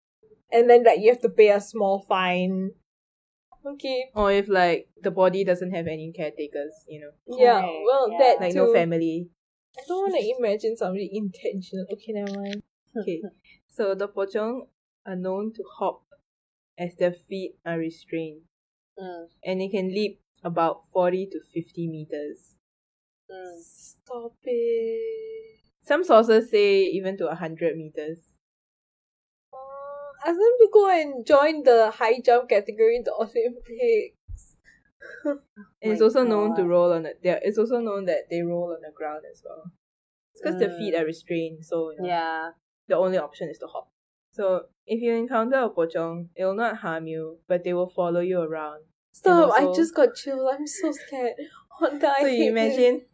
and then like you have to pay a small fine. Okay. Or if like the body doesn't have any caretakers, you know, Yeah. Correct, Well, yeah. that like too. no family. I don't want to imagine somebody intentional. Okay, never mind. Okay, so the pocong are known to hop as their feet are restrained, Mm. and they can leap about 40 to 50 meters. Mm. Stop it. Some sources say even to 100 meters. Ask them to go and join the high jump category in the Olympics. And it's also known to roll on the. There, it's also known that they roll on the ground as well. It's because their Mm. feet are restrained, so you know, Yeah. the only option is to hop. So if you encounter a pocong, it will not harm you, but they will follow you around. Stop! I just got chills. I'm so scared. Honda, so you this. imagine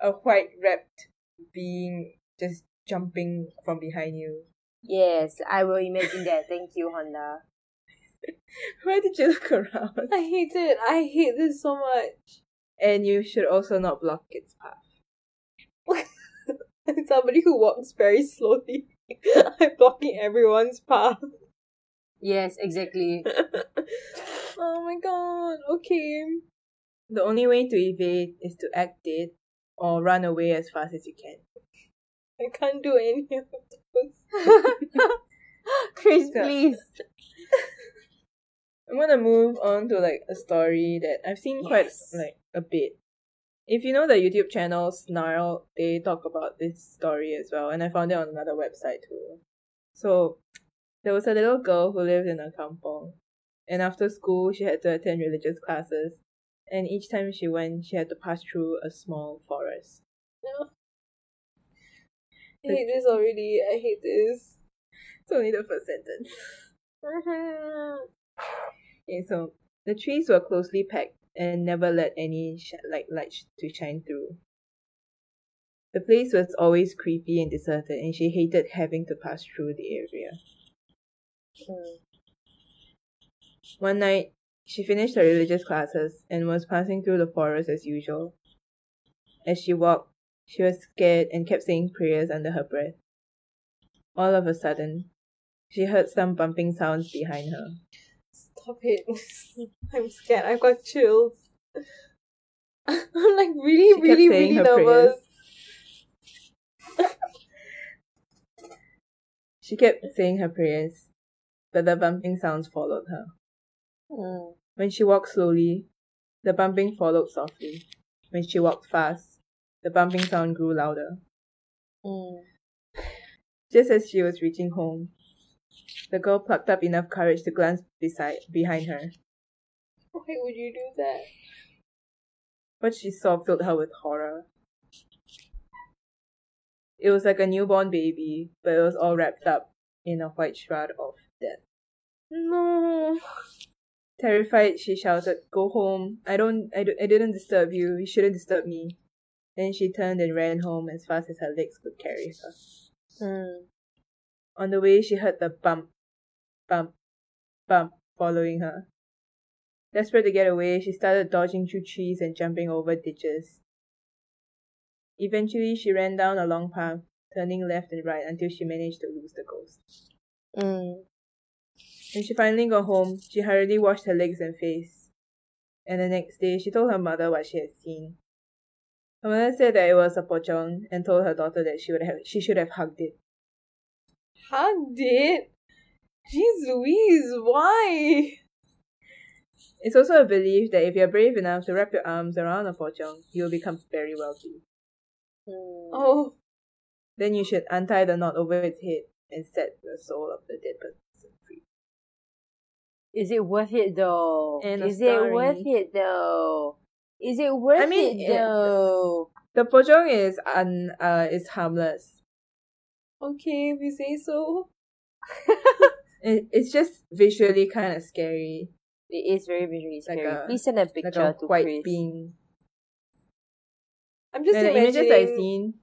a white wrapped being just jumping from behind you. Yes, I will imagine that. Thank you, Honda. Why did you look around? I hate it. I hate this so much. And you should also not block its path. Somebody who walks very slowly. I'm blocking everyone's path. Yes, exactly. oh my god. Okay. The only way to evade is to act dead or run away as fast as you can. I can't do any of those. Chris, So- please. I'm gonna move on to like a story that I've seen quite like a bit. If you know the YouTube channel Snarl, they talk about this story as well, and I found it on another website too. So there was a little girl who lived in a kampong, and after school she had to attend religious classes. and each time she went, she had to pass through a small forest. No. I hate this already. I hate this. It's only the first sentence. Okay, so the trees were closely packed and never let any sh- like light sh- to shine through. The place was always creepy and deserted, and she hated having to pass through the area. Mm. One night, she finished her religious classes and was passing through the forest as usual. As she walked, she was scared and kept saying prayers under her breath. All of a sudden, she heard some bumping sounds behind her. Stop it. I'm scared. I've got chills. I'm like really, She really, really nervous. She kept saying her prayers, but the bumping sounds followed her. Mm. When she walked slowly, the bumping followed softly. When she walked fast, the bumping sound grew louder. Mm. Just as she was reaching home, the girl plucked up enough courage to glance beside behind her. Why would you do that? What she saw filled her with horror. It was like a newborn baby, but it was all wrapped up in a white shroud of death. No. Terrified, she shouted, Go home. I don't, I, don't, I didn't disturb you. You shouldn't disturb me. Then she turned and ran home as fast as her legs could carry her. Mm. On the way, she heard the bump, bump, bump following her. Desperate to get away, she started dodging through trees and jumping over ditches. Eventually, she ran down a long path, turning left and right until she managed to lose the ghost. Mm. When she finally got home, she hurriedly washed her legs and face. And the next day, she told her mother what she had seen. Her mother said that it was a pocong and told her daughter that she would have she should have hugged it. Hugged it? Jeez Louise, why? It's also a belief that if you're brave enough to wrap your arms around a pocong, you'll become very wealthy. Mm. Oh, Then you should untie the knot over its head and set the soul of the dead person free. Is it worth it though? End of Is it worth it though? Is it worth mean, it it- though? The pocong is un uh is harmless. okay, if you say so. It, it's just visually kind of scary, It is very visually scary. Like scary. a- Please send a like a to white Chris. being. I'm just And the imagining. images I've seen,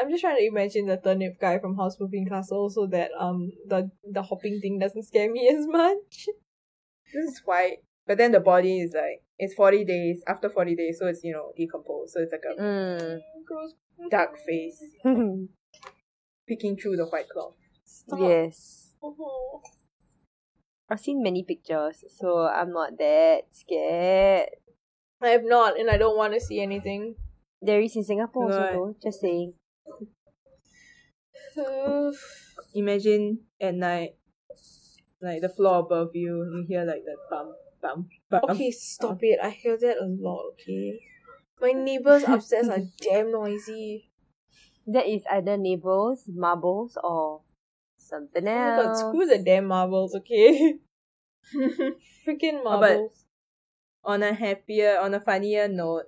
I'm just trying to imagine the turnip guy from Howl's Moving Castle so that um the the hopping thing doesn't scare me as much. this is white, but then the body is like it's forty days after forty days, so it's you know decomposed, so it's like a Mm. Gross. dark face peeking through the white cloth. Stop. yes. Oh. I've seen many pictures, so I'm not that scared. I have not, and I don't want to see anything. There is in Singapore also Right. though. Just saying. Uh, Imagine at night, like the floor above you, you hear like that bump, bump, bump. okay, stop it. I hear that a lot. Okay, my neighbors upstairs are damn noisy. That is either neighbors, marbles, or something else. Oh my god, else. screw the damn marbles. Okay, freaking Oh, but- marbles. on a happier, on a funnier note,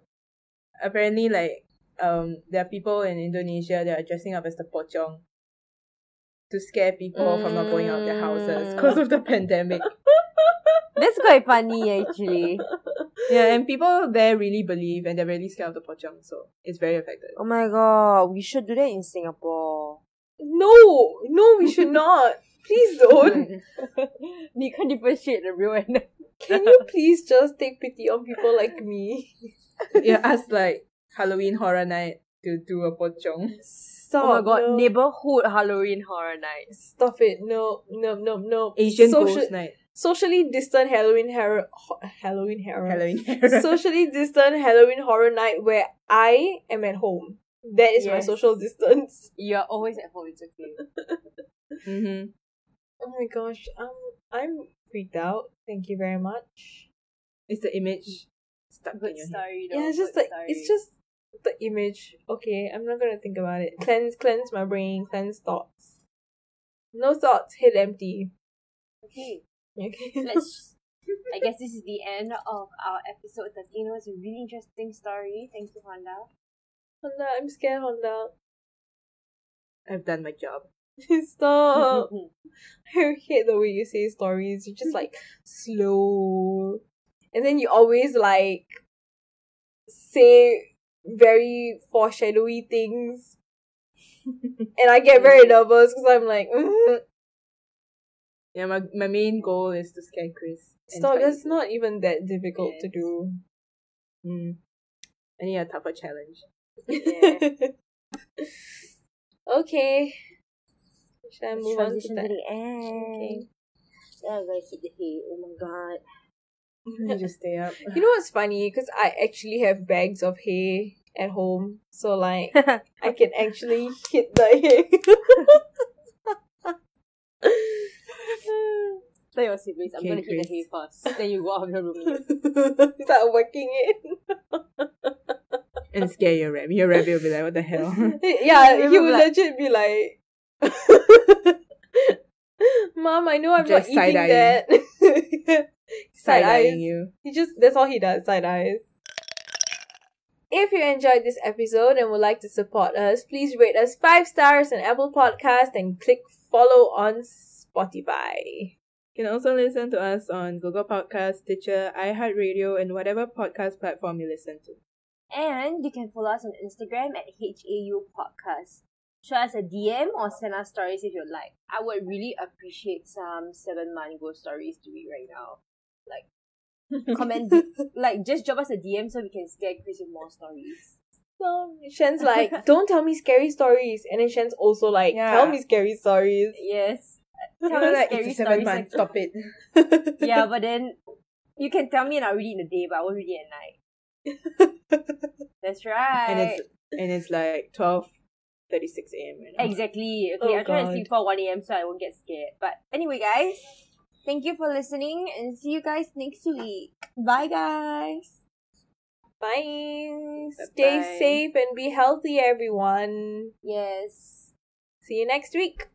apparently like um there are people in Indonesia that are dressing up as the pocong to scare people from not going out their houses Mm. because of the pandemic. That's quite funny actually. Yeah, and people there really believe and they're really scared of the pocong, so it's very effective. Oh my god, we should do that in Singapore. No, no, we should not. Please don't. you can't differentiate the real and Can you please just take pity on people like me? yeah, us like Halloween horror night to do a pocong. Stop. Oh my god, no. neighborhood Halloween horror night. Stop it. No, no, no, no. Asian Social- ghost night. Socially distant Halloween horror. Halloween horror. Halloween horror. Socially distant Halloween horror night where I am at home. That is my social distance. You're always at home, it's okay. mm-hmm. Oh my gosh. Um, I'm freaked out. Thank you very much. It's the image stuck Good in your head. story yeah, it's just the it's just the image. Okay, I'm not gonna think about it. Cleanse, cleanse my brain. Cleanse thoughts. No thoughts. Hit empty. Okay, Okay. let's I guess this is the end of our episode 13. It was a really interesting story. Thank you, Honda. Honda, I'm scared, Honda. I've done my job. Stop. I hate the way you say stories. You're just like slow. And then you always like say very foreshadowy things. and I get very nervous because I'm like, "Mm, Yeah, my, my main goal is to scare Chris. stop. Spidey. That's not even that difficult to do. Mm. I need a tougher challenge. Yeah. okay. Should I Let's move on to transition to that? the end. Okay. Yeah, I'm gonna hit the hay. Oh my god. You just stay up. You know what's funny? Because I actually have bags of hay at home, so like I can actually hit the hay. Tell your siblings, I'm Okay, gonna hit the Chris. hay first. Then you go out of your room. Start working it. and scare your rabbit. Your rabbit will be like, what the hell? yeah, he would like- legit be like, "Mom, I know I'm Just not eating that." side eyes. Side-eyeing you. He just that's all he does, side eyes. If you enjoyed this episode and would like to support us, please rate us five stars on Apple Podcast and click follow on Spotify. You can also listen to us on Google Podcasts, Stitcher, iHeartRadio, and whatever podcast platform you listen to. And you can follow us on Instagram at HAU Podcast. Show us a DM or send us stories if you'd like. I would really appreciate some seven mango stories to read right now. Like, comment, like, just drop us a DM so we can scare Chris with more stories. So Shen's like, don't tell me scary stories, and then Shen's also like, Yeah. tell me scary stories. Yes. Tell us like, scary it's a seven stories. month. Like, Stop it. yeah, but then you can tell me and I'll read it in the day, but I won't read it at night. That's right. And it's and it's like twelve thirty six a.m. Right. Exactly. Okay, Oh, I'm trying to sleep for 1 a.m. so I won't get scared. But anyway, guys, thank you for listening and see you guys next week. Bye, guys. Bye. Stay Bye-bye. safe and be healthy, everyone. Yes. See you next week.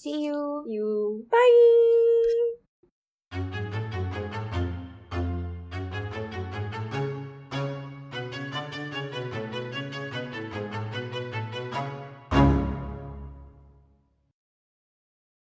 See you. You. Bye.